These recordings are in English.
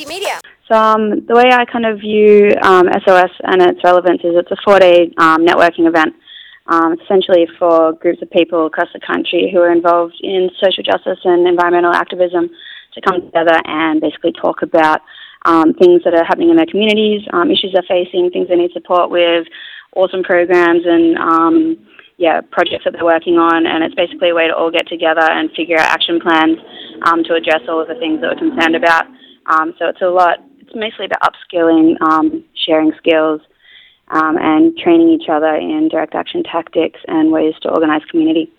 Media. So um, the way I kind of view um, SOS and its relevance is it's a four-day um, networking event. Um, essentially for groups of people across the country who are involved in social justice and environmental activism to come together and basically talk about um, things that are happening in their communities, um, issues they're facing, things they need support with, awesome programs and yeah, projects that they're working on. And it's basically a way to all get together and figure out action plans to address all of the things that we're concerned about. Um, so it's a lot. It's mostly about upskilling, um, sharing skills, um, and training each other in direct action tactics and ways to organise community.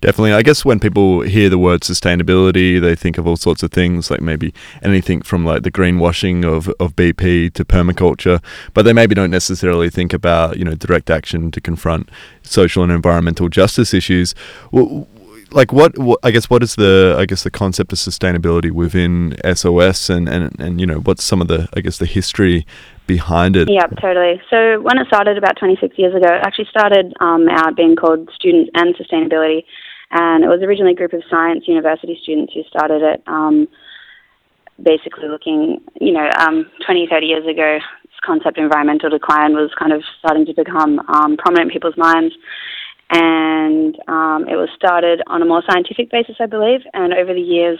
Definitely. I guess when people hear the word sustainability, they think of all sorts of things, like maybe anything from like the greenwashing of, of BP to permaculture, but they maybe don't necessarily think about, you know, direct action to confront social and environmental justice issues. Well, like what, what, I guess what is the I guess the concept of sustainability within SOS and, and and you know what's some of the I guess the history behind it? Yeah, totally. So when it started about 26 years ago, it actually started um, out being called Students and Sustainability, and it was originally a group of science university students who started it. Um, basically looking, you know, um, 20, 30 years ago, this concept of environmental decline was kind of starting to become um, prominent in people's minds and um, it was started on a more scientific basis, I believe. And over the years,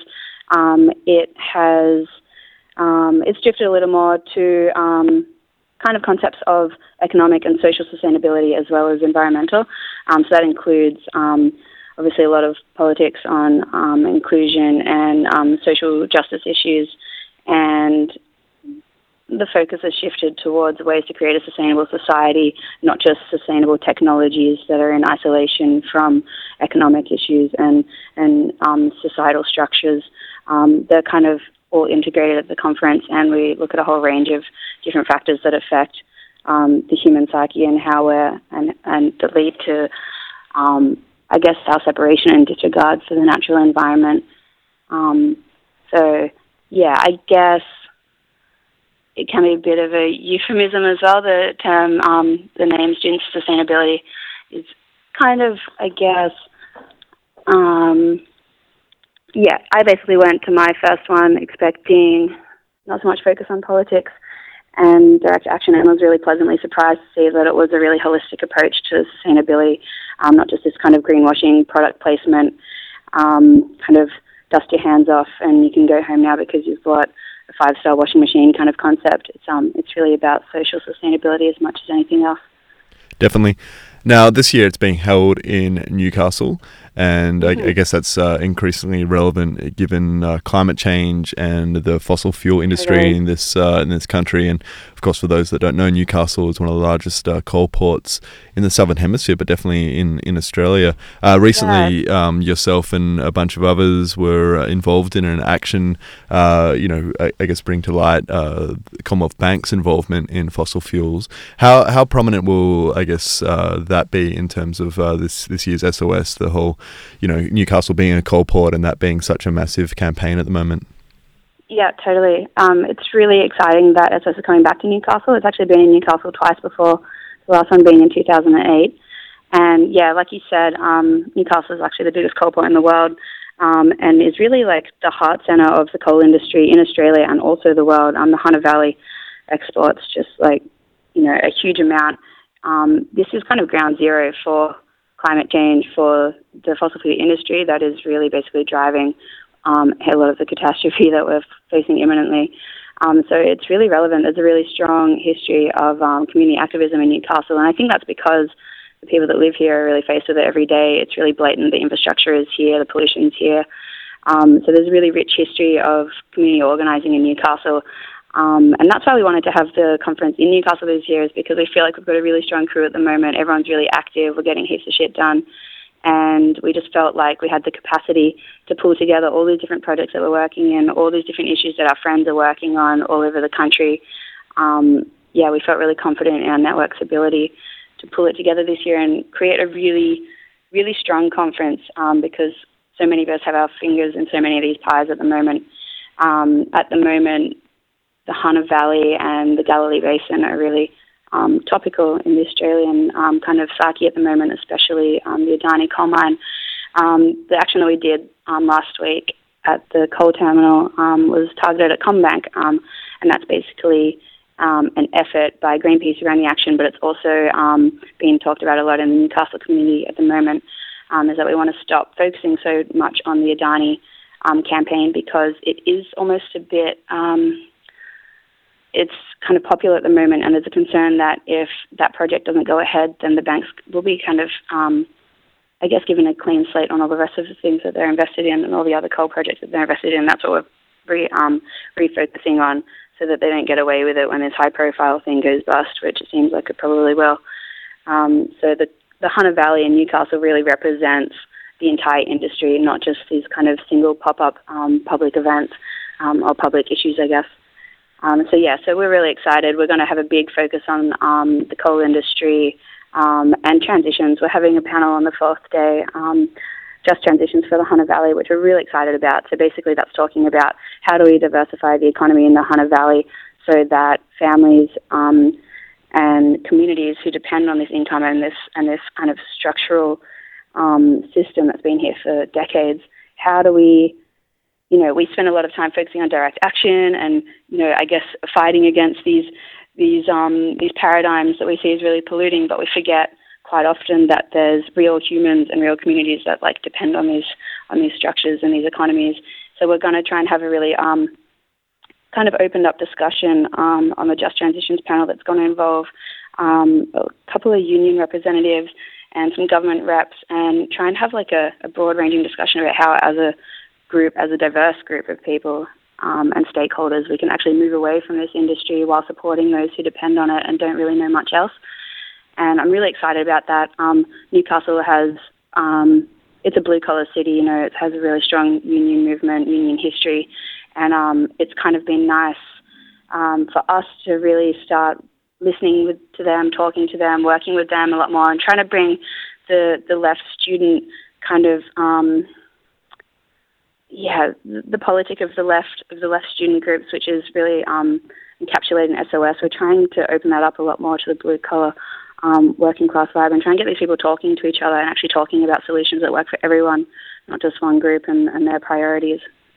um, it has um, it's drifted a little more to um, kind of concepts of economic and social sustainability as well as environmental. Um, so that includes obviously a lot of politics on inclusion and social justice issues and the focus has shifted towards ways to create a sustainable society, not just sustainable technologies that are in isolation from economic issues and and um, societal structures. Um, they're kind of all integrated at the conference, and we look at a whole range of different factors that affect um, the human psyche and how we're and and that lead to, um, I guess, our separation and disregard for the natural environment. Um, so, yeah, I guess it can be a bit of a euphemism as well. The term, um, the name student sustainability is kind of, I guess, um, yeah, I basically went to my first one expecting not so much focus on politics and direct action and was really pleasantly surprised to see that it was a really holistic approach to sustainability, um, not just this kind of greenwashing product placement, um, kind of dust your hands off and you can go home now because you've bought a five star washing machine kind of concept. It's um it's really about social sustainability as much as anything else. Definitely. Now, this year it's being held in Newcastle, and mm-hmm. I, I, guess that's uh, increasingly relevant given uh, climate change and the fossil fuel industry in this uh, in this country. And of course, for those that don't know, Newcastle is one of the largest uh, coal ports in the southern hemisphere, but definitely in in Australia. Uh, recently, yeah. um, yourself and a bunch of others were uh, involved in an action. you know, I, I, guess bring to light Commonwealth Bank's involvement in fossil fuels. How how prominent will I guess that be in terms of this this year's SOS? The whole you know, Newcastle being a coal port and that being such a massive campaign at the moment? Yeah, totally. Um, it's really exciting that SOS is coming back to Newcastle. It's actually been in Newcastle twice before, the last one being in 2008. And yeah, like you said, um, Newcastle is actually the biggest coal port in the world um, and is really like the heart center of the coal industry in Australia and also the world. Um, the Hunter Valley exports just like, you know, a huge amount. Um, this is kind of ground zero for climate change for the fossil fuel industry that is really basically driving um, a lot of the catastrophe that we're facing imminently. Um, so it's really relevant. There's a really strong history of um, community activism in Newcastle, and I think that's because the people that live here are really faced with it every day. It's really blatant. The infrastructure is here, the pollution is here. Um, so there's a really rich history of community organising in Newcastle. Um, and that's why we wanted to have the conference in Newcastle this year, is because we feel like we've got a really strong crew at the moment. Everyone's really active. We're getting heaps of shit done. And we just felt like we had the capacity to pull together all these different projects that we're working in, all these different issues that our friends are working on all over the country. Um, yeah, we felt really confident in our network's ability to pull it together this year and create a really, really strong conference um, because so many of us have our fingers in so many of these pies at the moment. Um, at the moment, the Hunter Valley and the Galilee Basin are really um, topical in the Australian um, kind of psyche at the moment, especially um, the Adani coal mine. Um, the action that we did um, last week at the coal terminal um, was targeted at CommBank, um, and that's basically an effort by Greenpeace around the action, but it's also being talked about a lot in the Newcastle community at the moment. Is that we want to stop focusing so much on the Adani campaign because it is almost a bit. It's kind of popular at the moment, and there's a concern that if that project doesn't go ahead, then the banks will be kind of, um, I guess, given a clean slate on all the rest of the things that they're invested in and all the other coal projects that they're invested in. That's what we're re, um, refocusing on so that they don't get away with it when this high profile thing goes bust, which it seems like it probably will. Um, so the, the Hunter Valley in Newcastle really represents the entire industry, not just these kind of single pop up um, public events um, or public issues, I guess. Um, so, yeah, so we're really excited. We're going to have a big focus on um, the coal industry um, and transitions. We're having a panel on the fourth day just transitions for the Hunter Valley, which we're really excited about. So basically, that's talking about how do we diversify the economy in the Hunter Valley so that families um, and communities who depend on this income and this and this kind of structural um, system that's been here for decades, how do we you know, we spend a lot of time focusing on direct action and, you know, I guess fighting against these these um, these paradigms that we see as really polluting, but we forget quite often that there's real humans and real communities that like depend on these on these structures and these economies. So we're going to try and have a really um, kind of opened up discussion um, on the Just Transitions panel that's going to involve um, a couple of union representatives and some government reps and try and have like a, a broad ranging discussion about how as a group, as a diverse group of people um, and stakeholders, we can actually move away from this industry while supporting those who depend on it and don't really know much else and I'm really excited about that. Um, Newcastle has um, it's a blue collar city, you know, it has a really strong union movement, union history, and um, it's kind of been nice um, for us to really start listening with, to them, talking to them, working with them a lot more, and trying to bring the the left student kind of um, yeah the politic of the left of the left student groups, which is really um, encapsulated in SOS. We're trying to open that up a lot more to the blue collar um, working class vibe and try and get these people talking to each other and actually talking about solutions that work for everyone, not just one group and, and their priorities.